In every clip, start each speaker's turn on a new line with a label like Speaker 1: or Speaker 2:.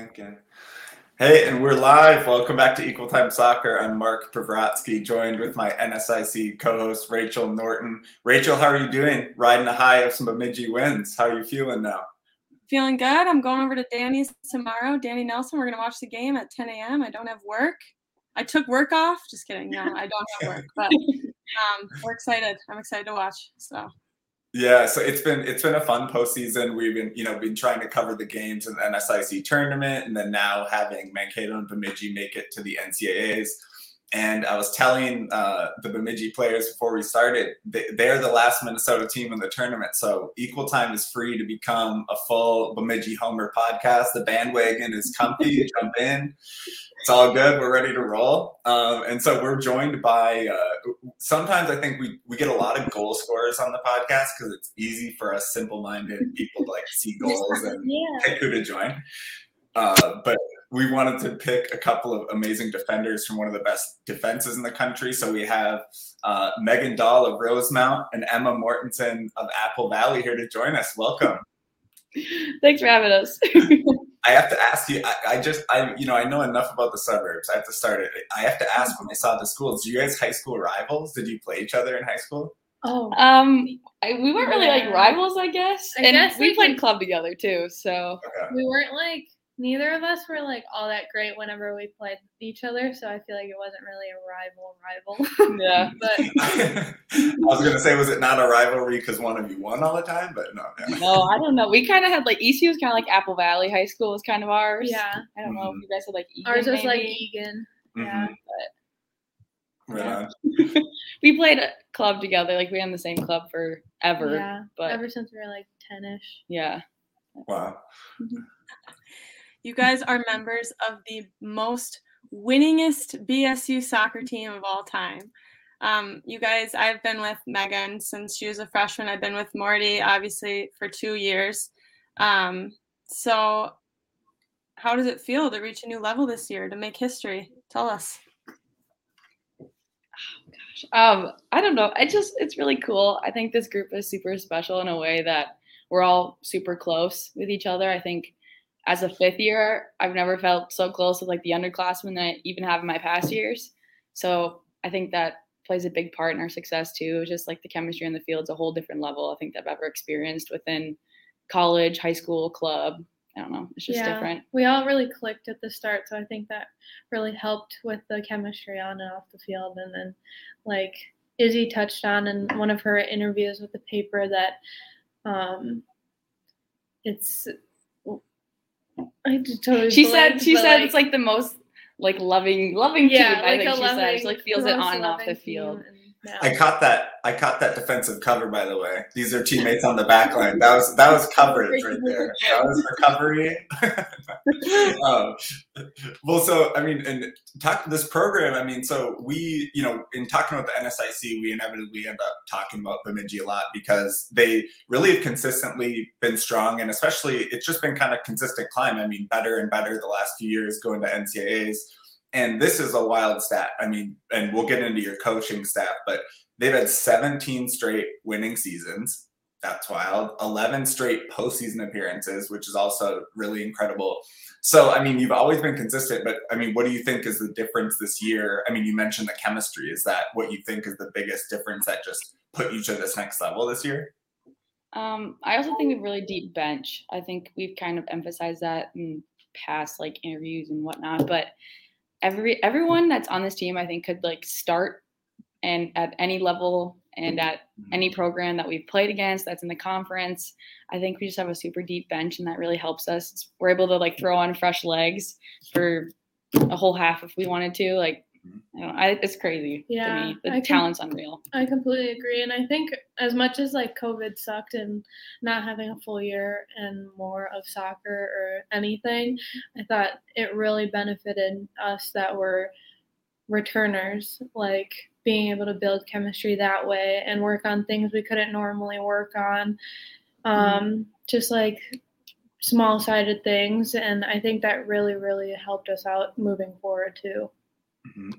Speaker 1: thinking. Hey, and we're live. Welcome back to Equal Time Soccer. I'm Mark Pavratsky, joined with my NSIC co-host Rachel Norton. Rachel, how are you doing? Riding the high of some Bemidji wins. How are you feeling now?
Speaker 2: Feeling good. I'm going over to Danny's tomorrow. Danny Nelson. We're gonna watch the game at 10 a.m. I don't have work. I took work off. Just kidding. No, I don't have work. But um, we're excited. I'm excited to watch. So
Speaker 1: yeah, so it's been it's been a fun postseason. We've been you know been trying to cover the games in the NSIC tournament, and then now having Mankato and Bemidji make it to the NCAA's. And I was telling uh, the Bemidji players before we started, they, they're the last Minnesota team in the tournament. So Equal Time is free to become a full Bemidji Homer podcast. The bandwagon is comfy. jump in. It's all good. We're ready to roll. Um, and so we're joined by. Uh, sometimes I think we we get a lot of goal scorers on the podcast because it's easy for us simple-minded people to like see goals and yeah. pick who to join. Uh, but we wanted to pick a couple of amazing defenders from one of the best defenses in the country. So we have uh, Megan Dahl of Rosemount and Emma Mortensen of Apple Valley here to join us. Welcome.
Speaker 3: Thanks for having us.
Speaker 1: I have to ask you. I, I, just, I, you know, I know enough about the suburbs. I have to start it. I have to ask when I saw the schools. Do you guys high school rivals? Did you play each other in high school?
Speaker 3: Oh, um, I, we weren't really like rivals, I guess. I and guess we played club together too. So
Speaker 4: okay. we weren't like neither of us were like all that great whenever we played each other, so I feel like it wasn't really a rival rival.
Speaker 3: yeah,
Speaker 1: but I was gonna say, was it not a rivalry because one of you won all the time? But no,
Speaker 3: yeah. no, I don't know. We kind of had like ECU was kind of like Apple Valley High School was kind of ours.
Speaker 4: Yeah,
Speaker 3: I don't mm-hmm. know if mm-hmm. you guys had like
Speaker 4: Eagan, ours was maybe. like Eagan. Mm-hmm. Yeah,
Speaker 1: but. Right
Speaker 3: yeah. we played a club together. Like we were in the same club forever.
Speaker 4: Yeah, but ever since we were like ten ish.
Speaker 3: Yeah.
Speaker 1: Wow.
Speaker 2: Mm-hmm. You guys are members of the most winningest BSU soccer team of all time. Um, you guys, I've been with Megan since she was a freshman. I've been with Morty, obviously, for two years. Um, so, how does it feel to reach a new level this year, to make history? Tell us.
Speaker 3: Oh, gosh. Um, I don't know. I just, it's really cool. I think this group is super special in a way that we're all super close with each other. I think as a fifth year, I've never felt so close with like the underclassmen that I even have in my past years. So I think that plays a big part in our success too. It's just like the chemistry in the field is a whole different level I think that I've ever experienced within college, high school, club. I don't know. It's just yeah, different.
Speaker 4: We all really clicked at the start, so I think that really helped with the chemistry on and off the field. And then, like Izzy touched on in one of her interviews with the paper, that um, it's I totally
Speaker 3: she said she said like, it's like the most like loving loving yeah, team. I think she loving, said she like feels it on and off the field. And,
Speaker 1: I caught that. I caught that defensive cover. By the way, these are teammates on the back line. That was that was coverage right there. That was recovery. um, well, so I mean, and talk this program. I mean, so we, you know, in talking about the NSIC, we inevitably end up talking about Bemidji a lot because they really have consistently been strong, and especially it's just been kind of consistent climb. I mean, better and better the last few years, going to NCAA's and this is a wild stat. I mean, and we'll get into your coaching staff, but they've had 17 straight winning seasons. That's wild. 11 straight postseason appearances, which is also really incredible. So, I mean, you've always been consistent, but I mean, what do you think is the difference this year? I mean, you mentioned the chemistry. Is that what you think is the biggest difference that just put you to this next level this year?
Speaker 3: Um, I also think we've really deep bench. I think we've kind of emphasized that in past like interviews and whatnot, but every everyone that's on this team I think could like start and at any level and at mm-hmm. any program that we've played against that's in the conference. I think we just have a super deep bench and that really helps us. We're able to like throw on fresh legs for a whole half if we wanted to. Like I don't know, I, it's crazy yeah, to me. The I talent's com- unreal.
Speaker 4: I completely agree. And I think as much as like COVID sucked and not having a full year and more of soccer or anything, I thought it really benefited us that were returners, like being able to build chemistry that way and work on things we couldn't normally work on. Um, mm-hmm. Just like small sided things. And I think that really, really helped us out moving forward too.
Speaker 2: Mm-hmm.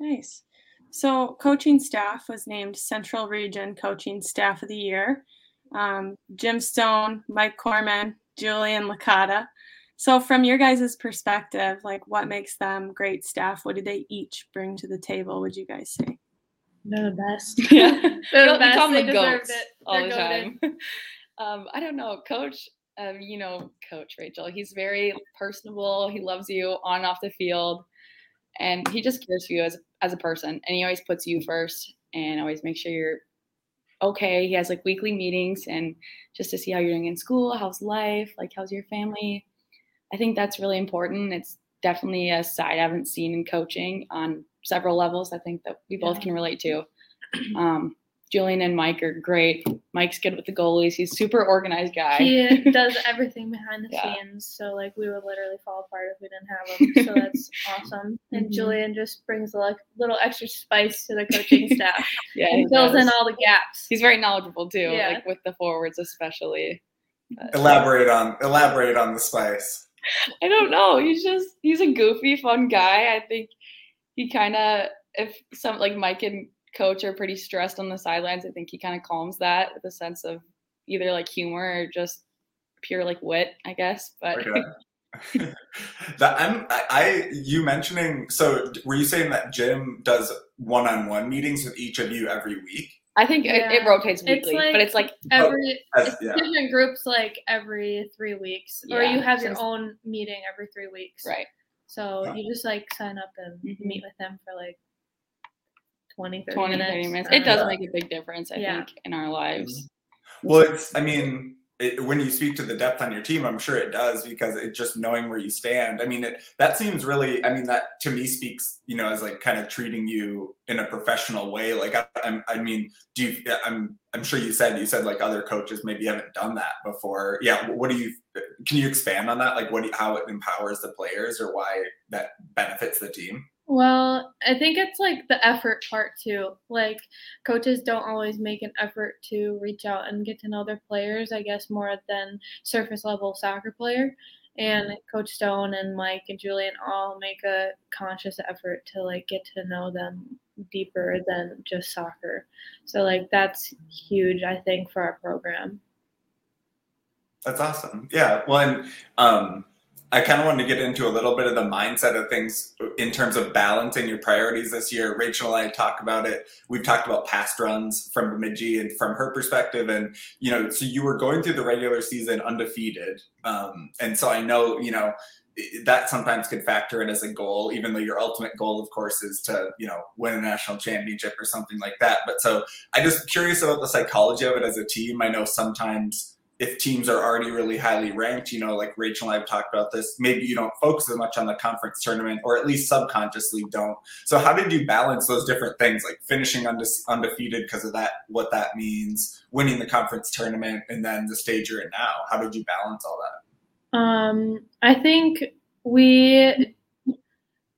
Speaker 2: Nice. So, coaching staff was named Central Region Coaching Staff of the Year. Um, Jim Stone, Mike Corman, Julian Licata. So, from your guys' perspective, like what makes them great staff? What do they each bring to the table? Would you guys say?
Speaker 4: They're the best.
Speaker 3: Yeah.
Speaker 4: They're the best. They
Speaker 3: the goats
Speaker 4: it.
Speaker 3: all the
Speaker 4: goated.
Speaker 3: time. um, I don't know, Coach. Um, you know, Coach Rachel. He's very personable. He loves you on and off the field, and he just cares for you as as a person. And he always puts you first, and always makes sure you're okay. He has like weekly meetings, and just to see how you're doing in school, how's life, like how's your family. I think that's really important. It's definitely a side I haven't seen in coaching on several levels. I think that we both
Speaker 4: Yeah.
Speaker 3: can relate to. Um, Julian and Mike are great. Mike's good with the goalies. He's super organized guy.
Speaker 4: He does everything behind the
Speaker 3: Yeah.
Speaker 4: scenes, so like we would literally fall apart if we didn't have him. So that's awesome. And
Speaker 3: Mhm.
Speaker 4: Julian just brings a like, little extra spice to the coaching staff
Speaker 3: yeah,
Speaker 4: and
Speaker 3: he
Speaker 4: fills in all the gaps.
Speaker 3: He's very knowledgeable too,
Speaker 4: Yeah.
Speaker 3: like with the forwards especially. But-
Speaker 1: Elaborate on elaborate on the spice.
Speaker 3: I don't know. He's just he's a goofy, fun guy. I think he kind of if some like Mike and Coach are pretty stressed on the sidelines. I think he kind of calms that with a sense of either like humor or just pure like wit, I guess. But
Speaker 1: that I'm I, I you mentioning so were you saying that Jim does one-on-one meetings with each of you every week?
Speaker 3: I think it, it
Speaker 4: Yeah.
Speaker 3: rotates
Speaker 4: It's
Speaker 3: weekly,
Speaker 4: like-
Speaker 3: but it's like
Speaker 4: Every
Speaker 1: As,
Speaker 4: it's
Speaker 1: yeah.
Speaker 4: different groups like every three weeks, or you have your own meeting every three weeks.
Speaker 3: right.
Speaker 4: So
Speaker 1: Huh.
Speaker 4: you just like sign up and
Speaker 3: Mhm.
Speaker 4: meet with them for like 20, 30
Speaker 3: 20,
Speaker 4: minutes.
Speaker 3: 30 minutes. It does
Speaker 4: know.
Speaker 3: make a big difference, I
Speaker 4: Yeah.
Speaker 3: think, in our lives. Mm-hmm.
Speaker 1: Well, it's I mean it, when you speak to the depth on your team, I'm sure it does because it just knowing where you stand. I mean, it, that seems really. I mean, that to me speaks, you know, as like kind of treating you in a professional way. Like, I, I'm, I mean, do you? I'm, I'm sure you said you said like other coaches maybe haven't done that before. Yeah. What do you? Can you expand on that? Like, what? Do you, how it empowers the players or why that benefits the team?
Speaker 4: Well, I think it's like the effort part too. Like coaches don't always make an effort to reach out and get to know their players, I guess more than surface level soccer player. And Coach Stone and Mike and Julian all make a conscious effort to like get to know them deeper than just soccer. So like that's huge I think for our program.
Speaker 1: That's awesome. Yeah. Well, and um, I kind of wanted to get into a little bit of the mindset of things in terms of balancing your priorities this year. Rachel and I talk about it. We've talked about past runs from Bemidji and from her perspective. And, you know, so you were going through the regular season undefeated. Um, and so I know, you know, that sometimes could factor in as a goal, even though your ultimate goal, of course, is to, you know, win a national championship or something like that. But so I just curious about the psychology of it as a team. I know sometimes if teams are already really highly ranked, you know, like Rachel and I have talked about this, maybe you don't focus as much on the conference tournament or at least subconsciously don't. So how did you balance those different things like finishing unde- undefeated because of that, what that means, winning the conference tournament and then the stage you're in now? How did you balance all that?
Speaker 4: Um, I think we,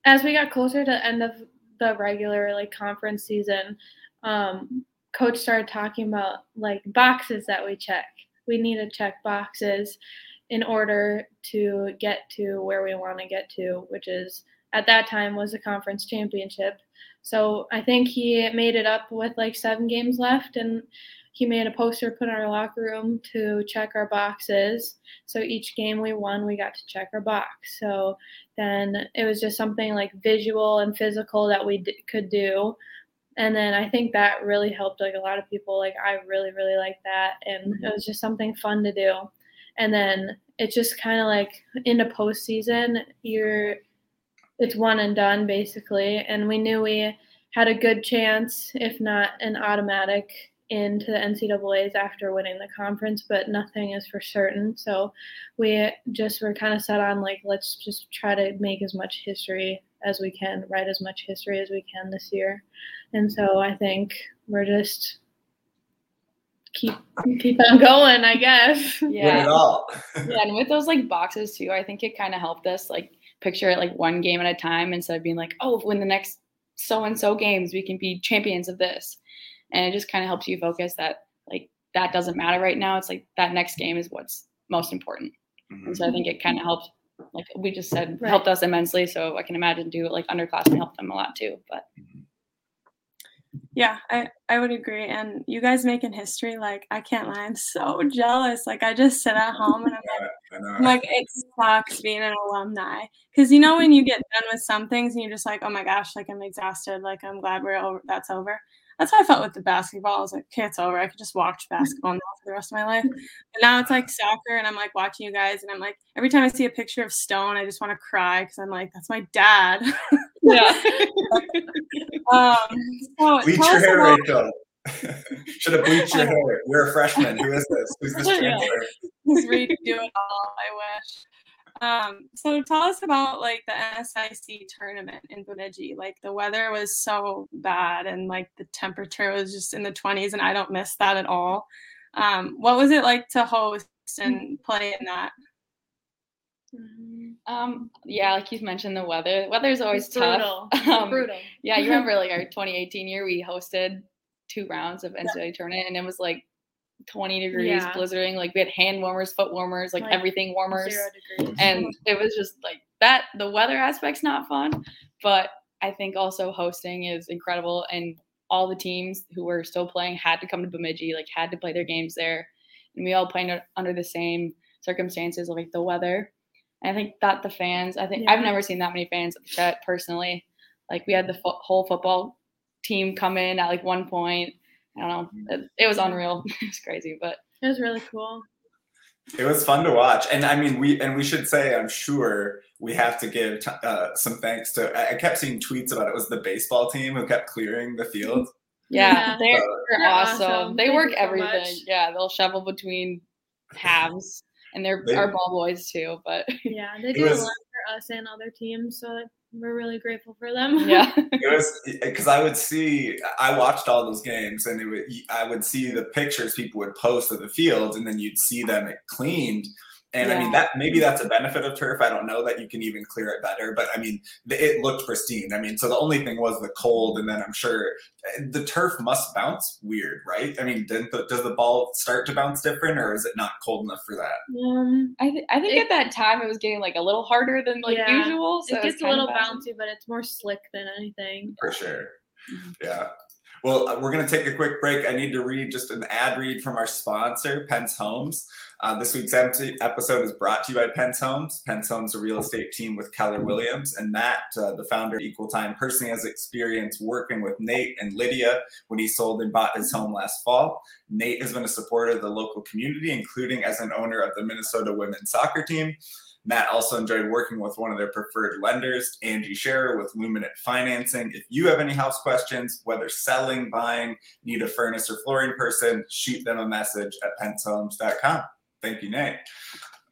Speaker 4: as we got closer to the end of the regular like conference season, um, coach started talking about like boxes that we check. We need to check boxes in order to get to where we want to get to, which is at that time was the conference championship. So I think he made it up with like seven games left, and he made a poster put in our locker room to check our boxes. So each game we won, we got to check our box. So then it was just something like visual and physical that we d- could do. And then I think that really helped like a lot of people. Like I really, really like that. And mm-hmm. it was just something fun to do. And then it's just kind of like in into postseason, you're it's one and done basically. And we knew we had a good chance, if not an automatic, into the NCAA's after winning the conference, but nothing is for certain. So we just were kind of set on like, let's just try to make as much history as we can, write as much history as we can this year. And so I think we're just keep keep on going, I guess.
Speaker 1: Win it
Speaker 3: Yeah.
Speaker 1: all.
Speaker 3: yeah, and with those like boxes too, I think it kind of helped us like picture it like one game at a time instead of being like, oh, when the next so and so games, we can be champions of this. And it just kind of helps you focus that like that doesn't matter right now. It's like that next game is what's most important.
Speaker 1: Mhm.
Speaker 3: And so I think it kind of helped, like we just said,
Speaker 4: Right.
Speaker 3: helped us immensely. So I can imagine do like underclassmen help them a lot too. But
Speaker 2: Yeah, I, I would agree. And you guys making history, like, I can't lie. I'm so jealous. Like, I just sit at home and I'm like,
Speaker 1: I.
Speaker 2: I'm like it sucks being an alumni because you know when you get done with some things and you're just like, oh my gosh, like I'm exhausted, like I'm glad we're over. That's over. That's how I felt with the basketball. I was like, okay, it's over. I could just watch basketball now for the rest of my life. But now it's like soccer, and I'm like watching you guys, and I'm like, every time I see a picture of Stone, I just want to cry because I'm like, that's my dad.
Speaker 3: Yeah.
Speaker 2: um, so
Speaker 1: Bleach your hair,
Speaker 2: about-
Speaker 1: Rachel. Should have bleached your hair. We're a freshman. Who is this? Who's this
Speaker 3: Yeah.
Speaker 1: transfer?
Speaker 2: just redo it all. I wish. Um, so tell us about like the NSIC tournament in Bemidji. Like the weather was so bad and like the temperature was just in the 20s, and I don't miss that at all. Um, what was it like to host and play in that?
Speaker 4: Mhm.
Speaker 3: Um, yeah, like you mentioned, the weather. The weather's always
Speaker 4: It's brutal.
Speaker 3: tough. Um,
Speaker 4: brutal.
Speaker 3: Yeah, you remember like our 2018 year, we hosted two rounds of NCAA tournament, and it was like 20 degrees,
Speaker 4: Yeah.
Speaker 3: blizzarding. Like we had hand warmers, foot warmers, like,
Speaker 4: Like,
Speaker 3: everything warmers,
Speaker 4: Zero degrees. Mm-hmm.
Speaker 3: and it was just like that. The weather aspect's not fun, but I think also hosting is incredible, and all the teams who were still playing had to come to Bemidji, like had to play their games there, and we all played under the same circumstances, like the weather. And I think that the fans, I think
Speaker 4: Yeah.
Speaker 3: I've never seen that many fans at the Chet personally. Like we had the fo- whole football team come in at like one point. I don't know. It, it was unreal. it was crazy, but
Speaker 4: It was really cool.
Speaker 1: It was fun to watch, and I mean, we and we should say, I'm sure we have to give t- uh, some thanks to. I I kept seeing tweets about it. it was the baseball team who kept clearing the field.
Speaker 3: yeah,
Speaker 4: Yeah.
Speaker 3: they're,
Speaker 1: Uh,
Speaker 3: they're
Speaker 4: They're
Speaker 3: awesome.
Speaker 4: awesome.
Speaker 3: They
Speaker 4: Thank
Speaker 3: work
Speaker 4: you so
Speaker 3: everything.
Speaker 4: much.
Speaker 3: Yeah, they'll shovel between halves, and they're
Speaker 1: They-
Speaker 3: our ball boys too. But
Speaker 4: Yeah, they do
Speaker 1: was-
Speaker 4: a lot for us and other teams, so we're really grateful for them.
Speaker 3: yeah,
Speaker 1: It was because I would see, I watched all those games, and it would, I would see the pictures people would post of the fields, and then you'd see them cleaned. And I mean that maybe that's a benefit of turf. I don't know that you can even clear it better, but I mean it looked pristine. I mean, so the only thing was the cold, and then I'm sure eh, the turf must bounce weird, right? I mean, didn't the, does the ball start to bounce different, or is it not cold enough for that?
Speaker 4: Um,
Speaker 3: I, th- I think
Speaker 4: It-
Speaker 3: at that time it was getting like a little harder than like
Speaker 4: Yeah.
Speaker 3: usual. So
Speaker 4: it gets a little bouncy, but it's more slick than anything.
Speaker 1: For sure.
Speaker 3: Mhm.
Speaker 1: Yeah. Well, uh, we're going to take a quick break. I need to read just an ad read from our sponsor, Pence Homes. Uh, this week's episode is brought to you by Pence Homes. Pence Homes, a real estate team with Keller Williams. And Matt, uh, the founder of Equal Time, personally has experience working with Nate and Lydia when he sold and bought his home last fall. Nate has been a supporter of the local community, including as an owner of the Minnesota women's soccer team. Matt also enjoyed working with one of their preferred lenders, Angie Scherer with Luminant Financing. If you have any house questions, whether selling, buying, need a furnace or flooring person, shoot them a message at pencehomes.com. Thank you, Nate.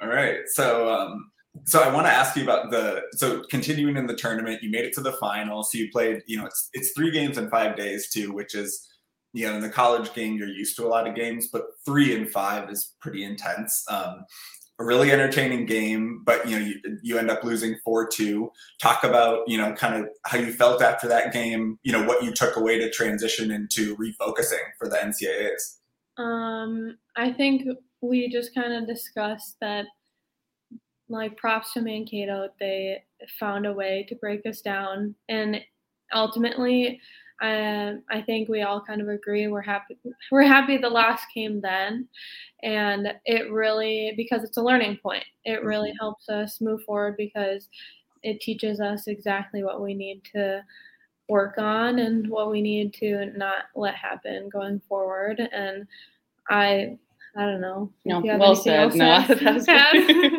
Speaker 1: All right. So, um, so I want to ask you about the so continuing in the tournament. You made it to the final. So you played. You know, it's it's three games in five days too, which is you know in the college game you're used to a lot of games, but three and five is pretty intense. Um, a really entertaining game, but you know you, you end up losing four two. Talk about you know kind of how you felt after that game. You know what you took away to transition into refocusing for the NCAA's.
Speaker 4: Um, I think we just kind of discussed that, like, props to Mankato. They found a way to break us down, and ultimately, um, I think we all kind of agree we're happy. We're happy the loss came then, and it really because it's a learning point. It really helps us move forward because it teaches us exactly what we need to work on and what we need to not let happen going forward. And I, I don't know.
Speaker 3: No, well said. No, that was good.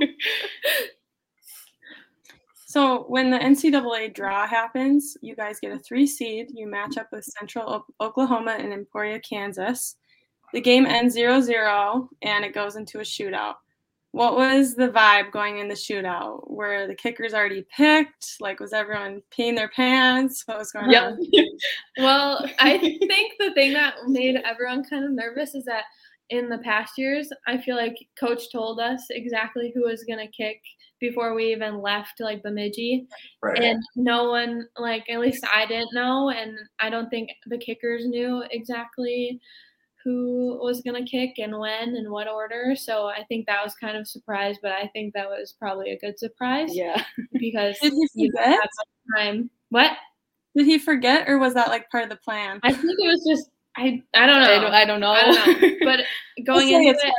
Speaker 2: So when the NCAA draw happens, you guys get a three seed. You match up with Central O- Oklahoma and Emporia, Kansas. The game ends 0-0 and it goes into a shootout. What was the vibe going in the shootout? Were the kickers already picked? Like, was everyone peeing their pants? What was going
Speaker 3: Yep.
Speaker 2: on?
Speaker 4: Well, I think the thing that made everyone kind of nervous is that in the past years, I feel like coach told us exactly who was going to kick before we even left like Bemidji.
Speaker 1: Right.
Speaker 4: And no one, like, at least I didn't know. And I don't think the kickers knew exactly who was going to kick and when and what order. So I think that was kind of a surprise, but I think that was probably a good surprise
Speaker 3: yeah.
Speaker 4: because
Speaker 2: Did he
Speaker 4: you
Speaker 2: forget?
Speaker 4: had much time. What?
Speaker 2: Did he forget, or was that like part of the plan?
Speaker 4: I think it was just I I don't know.
Speaker 3: I don't, I don't know.
Speaker 4: I don't know. But going
Speaker 2: Let's
Speaker 4: into it,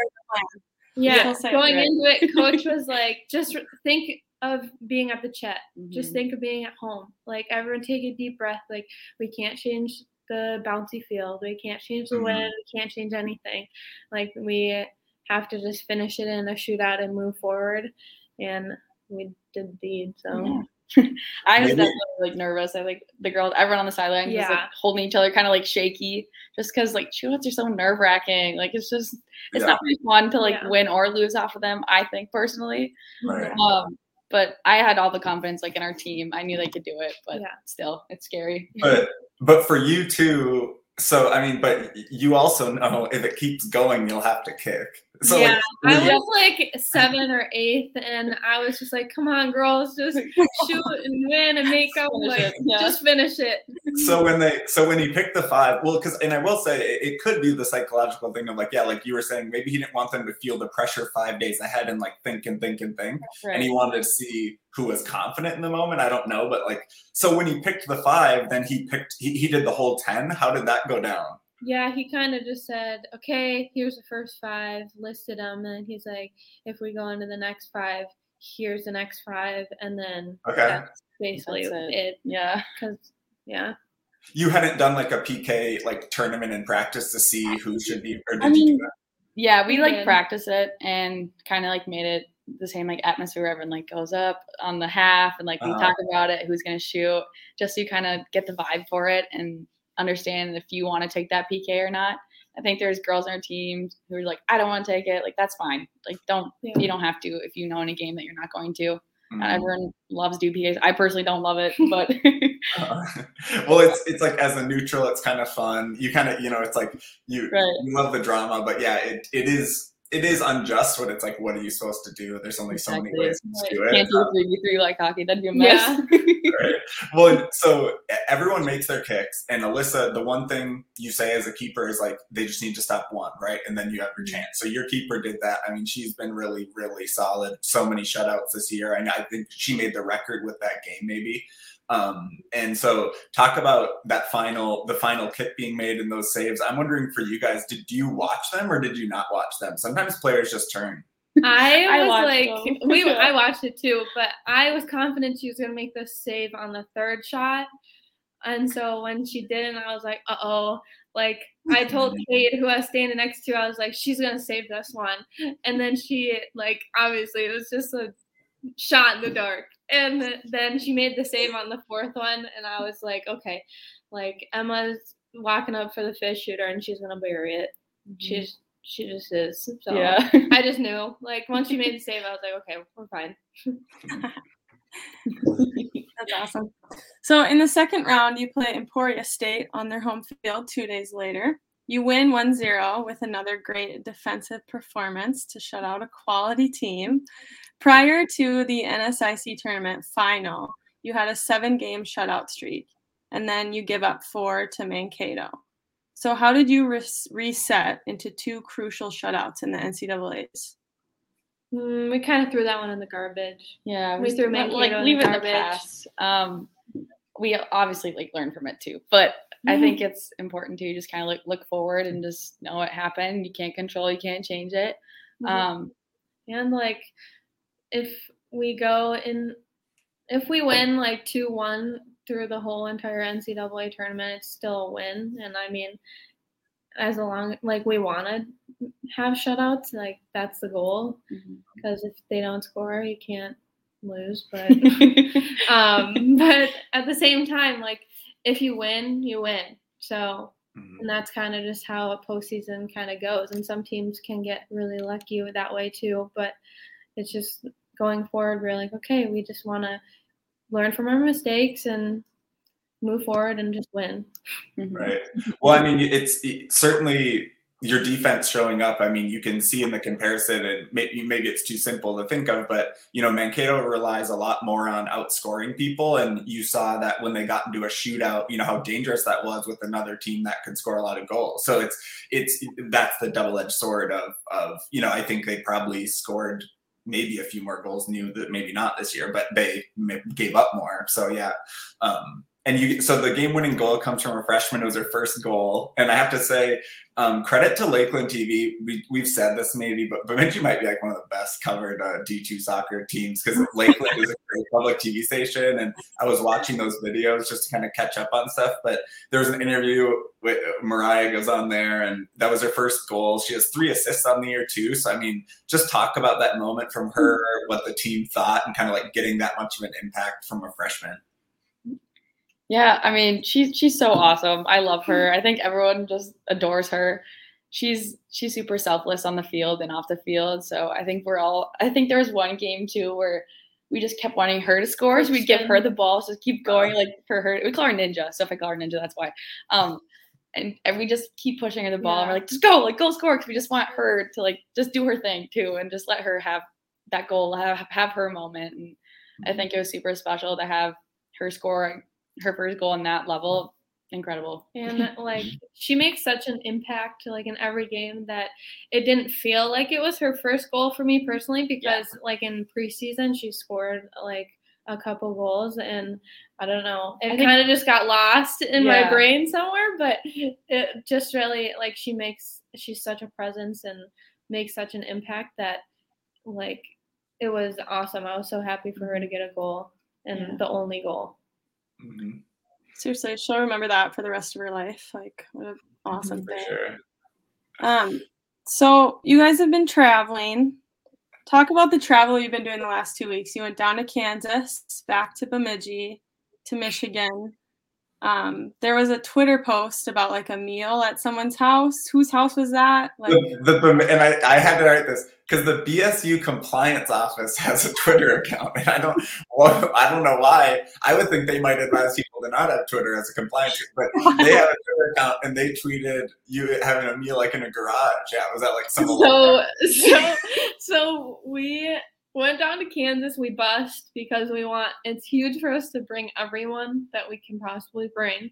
Speaker 2: part of the plan.
Speaker 4: Yeah,
Speaker 2: She'll say
Speaker 4: going
Speaker 2: right.
Speaker 4: into it, coach was like, just think of being at the chet. Just
Speaker 3: Mhm.
Speaker 4: think of being at home. Like everyone, take a deep breath. Like we can't change the bouncy field. We can't change the
Speaker 1: Mhm.
Speaker 4: wind. We can't change anything. Like we have to just finish it in a shootout and move forward. And we did the deed. So
Speaker 3: Yeah. I was
Speaker 1: Maybe-
Speaker 3: definitely like nervous. I like the girls, everyone on the sideline was like holding each other, kind of like shaky, just because like shootouts are so nerve wracking. Like it's just it's
Speaker 1: Yeah.
Speaker 3: not really fun to like
Speaker 4: Yeah.
Speaker 3: win or lose off of them. I think personally,
Speaker 1: Right.
Speaker 3: um, but I had all the confidence like in our team. I knew they could do it, but
Speaker 4: Yeah.
Speaker 3: still, it's scary.
Speaker 1: But but for you too. So I mean, but you also know if it keeps going, you'll have to kick. So
Speaker 4: yeah,
Speaker 1: like,
Speaker 4: I was like seven or eighth, and I was just like, "Come on, girls, just shoot and win and make up.
Speaker 3: Finish
Speaker 4: Like,
Speaker 3: yeah.
Speaker 4: just finish it."
Speaker 1: so when they so when he picked the five well because and i will say it, it could be the psychological thing of like yeah like you were saying maybe he didn't want them to feel the pressure five days ahead and like think and think and think and he wanted to see who was confident in the moment i don't know but like so when he picked the five then he picked he, he did the whole 10 how did that go down
Speaker 4: Yeah, he kind of just said, "Okay, here's the first five, listed them, and he's like, if we go into the next five, here's the next five, and then
Speaker 1: okay
Speaker 4: that's basically
Speaker 3: That's
Speaker 4: it.
Speaker 3: it. Yeah.
Speaker 4: Because yeah,
Speaker 1: you hadn't done like a pk like tournament in practice to see who should be or did
Speaker 3: I
Speaker 1: you do
Speaker 3: mean,
Speaker 1: that
Speaker 3: Yeah, we
Speaker 4: We
Speaker 3: like practice it and kind of like made it the same like atmosphere where everyone like goes up on the half and like we
Speaker 1: Uh-huh.
Speaker 3: talk about it, who's gonna shoot, just so you kind of get the vibe for it and understand if you want to take that PK or not. I think there's girls on our team who are like, I don't want to take it. Like that's fine. Like don't
Speaker 4: Yeah.
Speaker 3: you don't have to if you know in a game that you're not going to. Not
Speaker 1: Mhm.
Speaker 3: everyone loves do PKs. I personally don't love it, but
Speaker 1: Uh, well it's it's like as a neutral it's kind of fun you kind of you know it's like you
Speaker 3: Right.
Speaker 1: you love the drama but yeah it, it is it is unjust when it's like what are you supposed to do there's only so many
Speaker 3: Exactly.
Speaker 1: ways to do it
Speaker 3: can't do three v three like hockey. That'd be a mess.
Speaker 1: right? Well, so everyone makes their kicks, and Alyssa, the one thing you say as a keeper is like they just need to stop one, right? And then you have your
Speaker 3: Mm-hmm.
Speaker 1: chance. So your keeper did that. I mean, she's been really, really solid. So many shutouts this year, and I think she made the record with that game, maybe. Um, and so talk about that final, the final kick being made in those saves. I'm wondering for you guys, did you watch them or did you not watch them? Sometimes players just turn.
Speaker 4: I
Speaker 3: I
Speaker 4: was
Speaker 3: watched
Speaker 4: like,
Speaker 3: them.
Speaker 4: we I watched it too, but I was confident she was gonna make the save on the third shot, and so when she didn't, I was like, uh oh. Like I told Kate, who I was standing next to, I was like, she's gonna save this one, and then she like obviously it was just a shot in the dark, and then she made the save on the fourth one, and I was like, okay, like Emma's walking up for the fish shooter, and she's gonna bury it. Mm-hmm. She's she just is. So
Speaker 3: Yeah.
Speaker 4: I just knew. Like once you made the save, I was like, okay, we're fine.
Speaker 2: That's awesome. So in the second round, you play Emporia State on their home field two days later. You win 1-0 with another great defensive performance to shut out a quality team. Prior to the NSIC tournament final, you had a seven-game shutout streak, and then you give up four to Mankato. So how did you res- reset into two crucial shutouts in the NCAA's?
Speaker 4: Mm, we kind of threw that one in the garbage.
Speaker 3: Yeah,
Speaker 4: We
Speaker 3: we
Speaker 4: threw
Speaker 3: threw
Speaker 4: Mankato
Speaker 3: like
Speaker 4: in
Speaker 3: leave
Speaker 4: the
Speaker 3: it in the
Speaker 4: garbage.
Speaker 3: past. Um, we obviously like learn from it too, but I think it's important to just kind of like look forward and just know what happened. You can't control, you can't change it.
Speaker 4: Mhm.
Speaker 3: Um,
Speaker 4: and like, if we go in, if we win like two one through the whole entire NCAA tournament, it's still a win. And I mean, as long like we want to have shutouts, like that's the goal. Because if they don't score, you can't lose. But um, but at the same time, like if you win, you win. So
Speaker 1: Mhm.
Speaker 4: and that's kind of just how a postseason kind of goes. And some teams can get really lucky that way too. But it's just going forward. We're like, okay, we just want to learn from our mistakes and move forward and just win.
Speaker 3: Mhm.
Speaker 1: Right. Well, I mean, it's it, certainly your defense showing up. I mean, you can see in the comparison, and maybe maybe it's too simple to think of, but you know, Mankato relies a lot more on outscoring people, and you saw that when they got into a shootout, you know how dangerous that was with another team that could score a lot of goals. So it's it's that's the double edged sword of of you know I think they probably scored maybe a few more goals, knew that maybe not this year, but they gave up more. So yeah. Um, and you so the game winning goal comes from a freshman. It was her first goal, and I have to say, um, credit to Lakeland TV. We we've said this maybe, but Bemidji might be like one of the best covered uh, D two soccer teams because Lakeland is a great public TV station, and I was watching those videos just to kind of catch up on stuff. But there was an interview with Mariah goes on there, and that was her first goal. She has three assists on the year too. So I mean, just talk about that moment from her, what the team thought, and kind of like getting that much of an impact from a freshman.
Speaker 3: Yeah, I mean, she's she's so awesome. I love her. I think everyone just adores her. She's she's super selfless on the field and off the field. So I think we're all. I think there was one game too where we just kept wanting her to score, so we'd give her the ball, so keep going like for her. We call her Ninja, so if I call her Ninja, that's why. Um, and, and we just keep pushing her the ball, and we're like, just go, like go score, because we just want her to like just do her thing too, and just let her have that goal, have have her moment. And I think it was super special to have her score her first goal on that level incredible
Speaker 4: and like she makes such an impact like in every game that it didn't feel like it was her first goal for me personally because yeah. like in preseason she scored like a couple goals and i don't know it kind of just got lost in yeah. my brain somewhere but it just really like she makes she's such a presence and makes such an impact that like it was awesome i was so happy for her to mm-hmm. get a goal and yeah. the only goal
Speaker 2: Mm-hmm. Seriously, she'll remember that for the rest of her life. Like, what an mm-hmm, awesome thing. Sure. Um, so you guys have been traveling. Talk about the travel you've been doing the last two weeks. You went down to Kansas, back to Bemidji, to Michigan. Um, there was a Twitter post about like a meal at someone's house. Whose house was that? Like,
Speaker 1: the, the, and I, I had to write this because the BSU compliance office has a Twitter account, and I don't, well, I don't know why. I would think they might advise people to not have Twitter as a compliance, but they have a Twitter account, and they tweeted you having a meal like in a garage. Yeah, was that like some?
Speaker 4: So, so, so we went down to Kansas. We bust because we want. It's huge for us to bring everyone that we can possibly bring,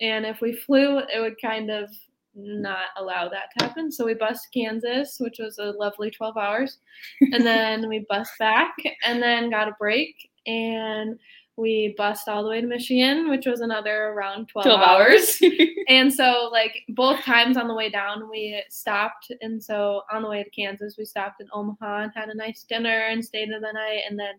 Speaker 4: and if we flew, it would kind of not allow that to happen. So we bus Kansas, which was a lovely 12 hours. And then we bus back and then got a break. And we bussed all the way to Michigan, which was another around 12, 12 hours. and so, like, both times on the way down, we stopped. And so, on the way to Kansas, we stopped in Omaha and had a nice dinner and stayed in the night. And then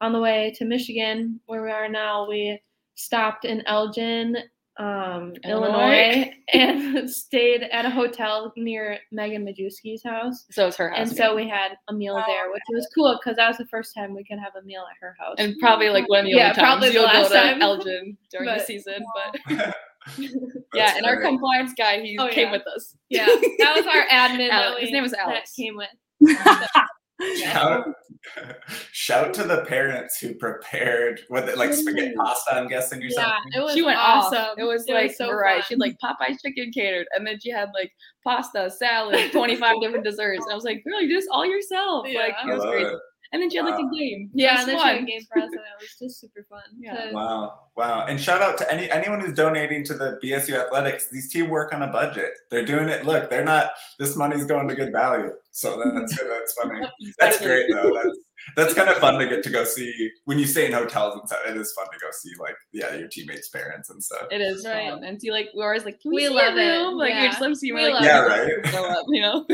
Speaker 4: on the way to Michigan, where we are now, we stopped in Elgin um, Illinois. Illinois, and stayed at a hotel near Megan Majewski's house.
Speaker 3: So it's her house.
Speaker 4: And so we had a meal there, which was cool because that was the first time we could have a meal at her house.
Speaker 3: And probably like one of the yeah, only times you'll go to time. Elgin during but, the season. But yeah, and our compliance guy, he oh, came
Speaker 4: yeah.
Speaker 3: with us.
Speaker 4: Yeah, that was our admin.
Speaker 3: Alex, his name was Alex.
Speaker 4: came with.
Speaker 1: Shout, shout to the parents who prepared with it like spaghetti pasta, I'm guessing or
Speaker 4: yeah,
Speaker 1: something.
Speaker 4: It was
Speaker 3: she went
Speaker 4: awesome.
Speaker 3: Off. It was it like was so right. She had like Popeye's chicken catered, and then she had like pasta, salad, 25 different desserts. And I was like, girl, you do this all yourself. Yeah. Like it was crazy. It. And then she had like a game.
Speaker 4: Yeah, and then fun. she had a game for us, and it was just super fun.
Speaker 3: Yeah.
Speaker 1: Wow, wow! And shout out to any anyone who's donating to the BSU athletics. These team work on a budget. They're doing it. Look, they're not. This money's going to good value. So that's that's funny. That's great though. That's that's kind of fun to get to go see when you stay in hotels and stuff. It is fun to go see like yeah your teammates' parents and stuff.
Speaker 3: It is right. fun and see like we're always like
Speaker 4: we,
Speaker 3: we
Speaker 4: love
Speaker 3: it.
Speaker 4: Like
Speaker 3: yeah. you just love seeing
Speaker 1: like yeah right.
Speaker 3: Up, you know.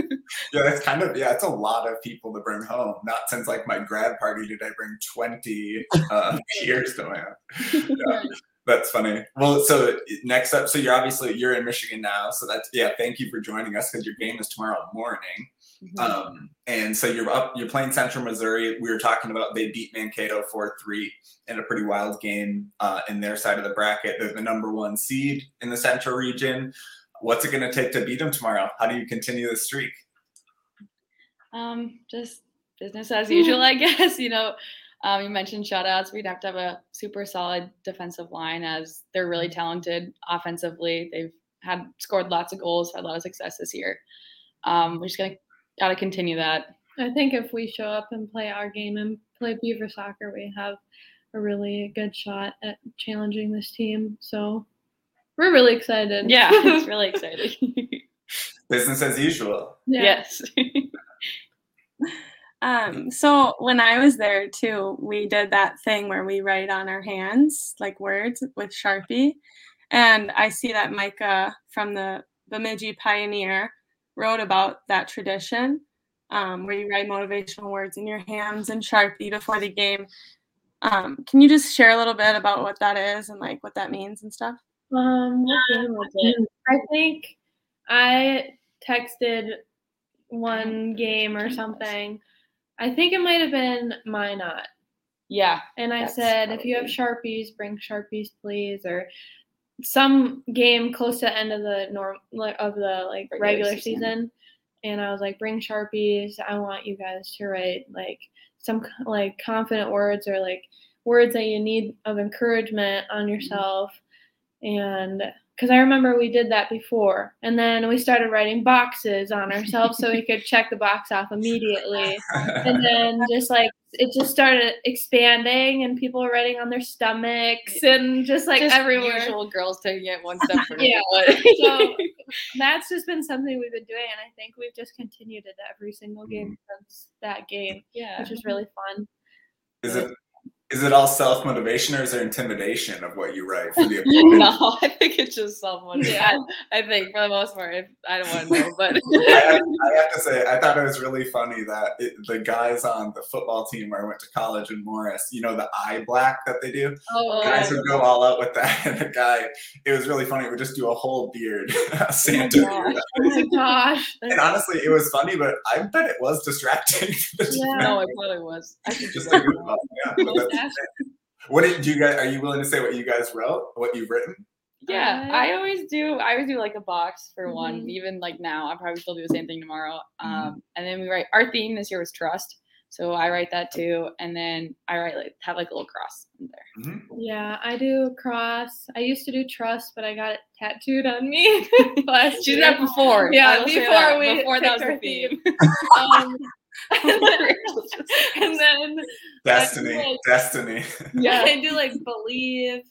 Speaker 1: yeah, it's kind of yeah. It's a lot of people to bring home. Not since like my grad party did I bring twenty uh, years to my own. Yeah. That's funny. Well, so next up, so you're obviously you're in Michigan now, so that's yeah. Thank you for joining us because your game is tomorrow morning. Mm-hmm. Um, and so you're up, you're playing Central Missouri. We were talking about they beat Mankato 4 3 in a pretty wild game uh, in their side of the bracket. They're the number one seed in the Central region. What's it going to take to beat them tomorrow? How do you continue the streak?
Speaker 3: Um, just business as usual, I guess. You know, um, you mentioned shutouts. We'd have to have a super solid defensive line as they're really talented offensively. They've had scored lots of goals, had a lot of success this year. Um, we're just gonna got to continue that.
Speaker 4: I think if we show up and play our game and play Beaver soccer, we have a really good shot at challenging this team. So we're really excited.
Speaker 3: Yeah, it's really exciting.
Speaker 1: Business as usual.
Speaker 3: Yeah. Yes.
Speaker 2: Um, so when I was there too, we did that thing where we write on our hands like words with Sharpie. And I see that Micah from the Bemidji Pioneer wrote about that tradition um, where you write motivational words in your hands and Sharpie before the game. Um, can you just share a little bit about what that is and like what that means and stuff?
Speaker 4: Um, what game was it? I think I texted one game or something. I think it might have been my not.
Speaker 3: Yeah.
Speaker 4: And I
Speaker 3: That's
Speaker 4: said, if you have Sharpies, bring Sharpies, please, or some game close to the end of the norm of the like
Speaker 3: Regular
Speaker 4: regular,
Speaker 3: season.
Speaker 4: season. And I was like, bring Sharpies. I want you guys to write like some like confident words or like words that you need of encouragement on mm-hmm. yourself. And because I remember we did that before, and then we started writing boxes on ourselves so we could check the box off immediately and then just like it just started expanding and people were writing on their stomachs and just like
Speaker 3: Just
Speaker 4: everywhere
Speaker 3: Usual girls taking it one step further.
Speaker 4: Yeah.
Speaker 3: but-
Speaker 4: so that's just been something we've been doing and i think we've just continued it every single game mm. since that game
Speaker 3: yeah.
Speaker 4: which is really fun
Speaker 1: Is it is it all self motivation or is there intimidation of what you write for the opponent?
Speaker 3: no, I think it's just someone.
Speaker 4: Yeah.
Speaker 3: I, I think for the most part, if, I don't want to know, but
Speaker 1: I, have, I have to say, I thought it was really funny that it, the guys on the football team where I went to college in Morris, you know, the eye black that they do.
Speaker 4: oh
Speaker 1: guys would go all out with that, and the guy, it was really funny. It would just do a whole beard, a oh Santa
Speaker 3: gosh.
Speaker 1: beard.
Speaker 4: oh my gosh
Speaker 1: And honestly, it was funny, but I bet it was distracting. to the
Speaker 4: Yeah.
Speaker 1: defense.
Speaker 3: no, it probably was. I
Speaker 1: just like yeah, but that's-
Speaker 4: That's-
Speaker 1: what did you guys? Are you willing to say what you guys wrote? What you've written?
Speaker 3: Yeah,
Speaker 4: Uh,
Speaker 3: I always do. I always do like a box for one.
Speaker 4: Mhm.
Speaker 3: Even like now, I'll probably still do the same thing tomorrow.
Speaker 1: Mhm.
Speaker 3: Um, and then we write our theme this year was trust, so I write that too. And then I write like have like a little cross in there.
Speaker 1: Mhm.
Speaker 4: yeah i do cross i used to do trust but i got it tattooed on me last
Speaker 3: She did that before.
Speaker 4: Yeah,
Speaker 3: I will say
Speaker 4: before
Speaker 3: that,
Speaker 4: we
Speaker 3: before that was
Speaker 4: picked
Speaker 3: the
Speaker 4: our
Speaker 3: theme.
Speaker 4: um, and then, and then
Speaker 1: Destiny,
Speaker 4: like-
Speaker 1: destiny.
Speaker 3: Yeah.
Speaker 4: I do like believe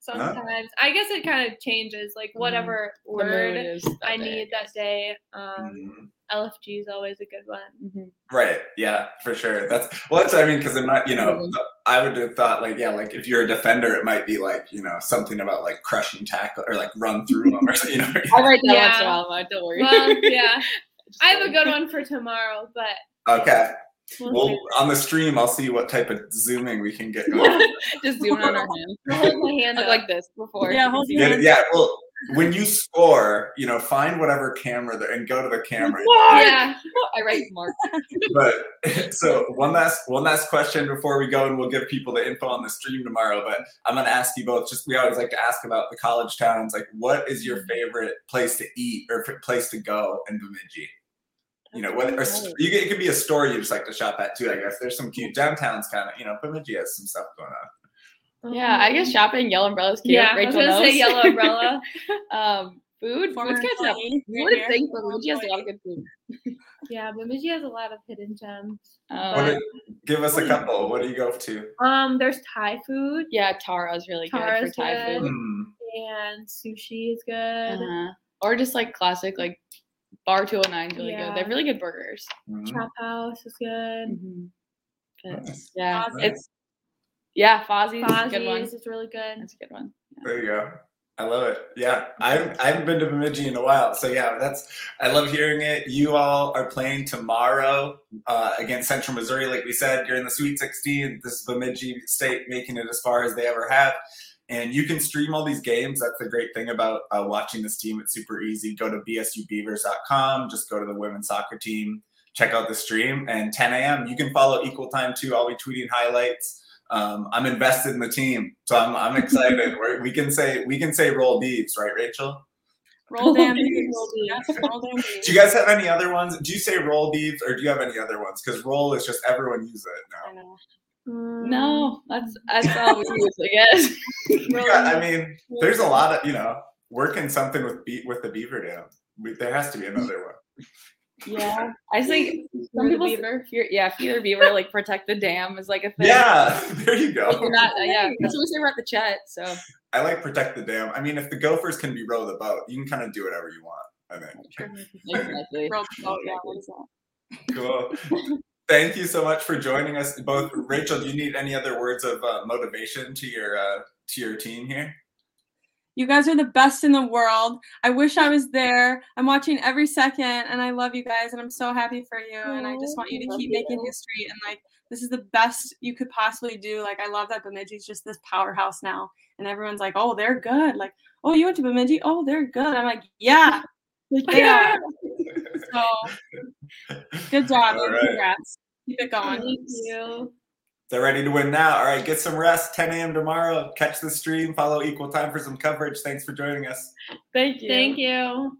Speaker 4: sometimes. I guess it kind of changes, like whatever
Speaker 3: The mood
Speaker 4: word I
Speaker 3: day.
Speaker 4: need that day. Um,
Speaker 1: Mhm.
Speaker 4: LFG is always a good one.
Speaker 3: Mhm.
Speaker 1: Right. Yeah, for sure. That's well. That's I mean, because it might, you know,
Speaker 3: Mhm.
Speaker 1: I would have thought like, yeah, like if you're a defender, it might be like, you know, something about like crushing tackle or like run through them or something. You know.
Speaker 3: I write that
Speaker 4: Yeah.
Speaker 3: once in a while, don't worry.
Speaker 4: Well, yeah,
Speaker 3: Just
Speaker 4: I have a good one for tomorrow, but
Speaker 1: Okay.
Speaker 4: we'll
Speaker 1: Well, on the stream, I'll see what type of zooming we can get going.
Speaker 3: Just zoom on our hand.
Speaker 4: Hold my hand up.
Speaker 3: like this before.
Speaker 2: Yeah, hold
Speaker 3: see
Speaker 2: your
Speaker 3: it.
Speaker 1: Yeah,
Speaker 2: hand.
Speaker 1: yeah. Well, when you score, you know, find whatever camera there and go to the camera.
Speaker 4: yeah,
Speaker 3: I write Mark.
Speaker 1: But so one last one last question before we go, and we'll give people the info on the stream tomorrow. But I'm gonna ask you both. Just we always like to ask about the college towns. Like, what is your mm-hmm. favorite place to eat or place to go in Bemidji? You know, whether or s- you, it could be a store you just like to shop at too. I guess there's some cute downtown's kind of you know Bemidji has some stuff going on.
Speaker 3: Yeah, I guess shopping yellow umbrellas cute.
Speaker 4: Yeah, I was gonna
Speaker 3: knows.
Speaker 4: say yellow umbrella.
Speaker 3: um, food,
Speaker 2: Former
Speaker 3: food's catching up.
Speaker 2: employee
Speaker 3: You
Speaker 2: right
Speaker 3: would
Speaker 2: here.
Speaker 3: think, but Bemidji has a lot of good food.
Speaker 4: Yeah, Bemidji has a lot of hidden gems.
Speaker 3: Um,
Speaker 1: What do- give us a couple. What do you go to?
Speaker 4: Um, there's Thai food
Speaker 3: yeah, Tara's really
Speaker 4: Tara's
Speaker 3: good for Thai
Speaker 4: good.
Speaker 3: food.
Speaker 1: Hmm.
Speaker 4: and sushi is good.
Speaker 3: Uh-huh. Or just like classic, like Bar 209 is really good. They have really good burgers.
Speaker 1: Mhm.
Speaker 4: Chop House is good.
Speaker 3: Mhm. But,
Speaker 1: Nice.
Speaker 3: yeah,
Speaker 2: Fozzie.
Speaker 3: it's yeah, Fozzie's is good one.
Speaker 4: Fozzie's is really good.
Speaker 3: That's a good one.
Speaker 1: There you go. I love it. Yeah, I I haven't been to Bemidji in a while, so yeah, that's I love hearing it. You all are playing tomorrow uh, against Central Missouri, like we said. You're in the Sweet 16. This is Bemidji State making it as far as they ever have, and you can stream all these games. That's the great thing about uh, watching this team. It's super easy. Go to bsubeavers.com. Just go to the women's soccer team. Check out the stream. And 10 a.m. You can follow Equal Time too. I'll be tweeting highlights um, I'm invested in the team, so I'm, I'm excited. We're, we can say we can say roll beeves, right, Rachel?
Speaker 2: Roll damn
Speaker 1: Beeves.
Speaker 2: beeves. Roll
Speaker 1: Do you guys have any other ones? Do you say roll beeves, or do you have any other ones? Because roll is just everyone uses it
Speaker 2: I
Speaker 1: now.
Speaker 4: Mm,
Speaker 3: No, that's that's all we use, I guess.
Speaker 1: Yeah, I mean, there's a lot of you know working something with be- with the beaver dam. We, there has to be another one.
Speaker 3: yeah, I think some
Speaker 4: the
Speaker 3: people
Speaker 4: beaver.
Speaker 3: fear, yeah, fear beaver, like protect the dam is like a thing.
Speaker 1: Yeah, there you go.
Speaker 3: not, uh, yeah, that's what we say we're at the Chet. So
Speaker 1: I like protect the dam. I mean, if the Gophers can be row the boat, you can kind of do whatever you want. I think.
Speaker 3: exactly.
Speaker 2: Roll boat, yeah, what is that?
Speaker 1: Cool. Thank you so much for joining us, both. Rachel, do you need any other words of uh, motivation to your uh, to your team here?
Speaker 2: You guys are the best in the world. I wish I was there. I'm watching every second, and I love you guys, and I'm so happy for you. And I just want you to keep making history. And like, this is the best you could possibly do. Like, I love that Bemidji's just this powerhouse now, and everyone's like, "Oh, they're good." Like, "Oh, you went to Bemidji? Oh, they're good." I'm like, "Yeah, yeah." so, good job.
Speaker 1: All right.
Speaker 2: Congrats. Keep it going.
Speaker 4: Thank you.
Speaker 1: They're ready to win now. All right, get some rest. 10 a.m. tomorrow. Catch the stream. Follow Equal Time for some coverage. Thanks for joining us.
Speaker 3: Thank you.
Speaker 4: Thank you.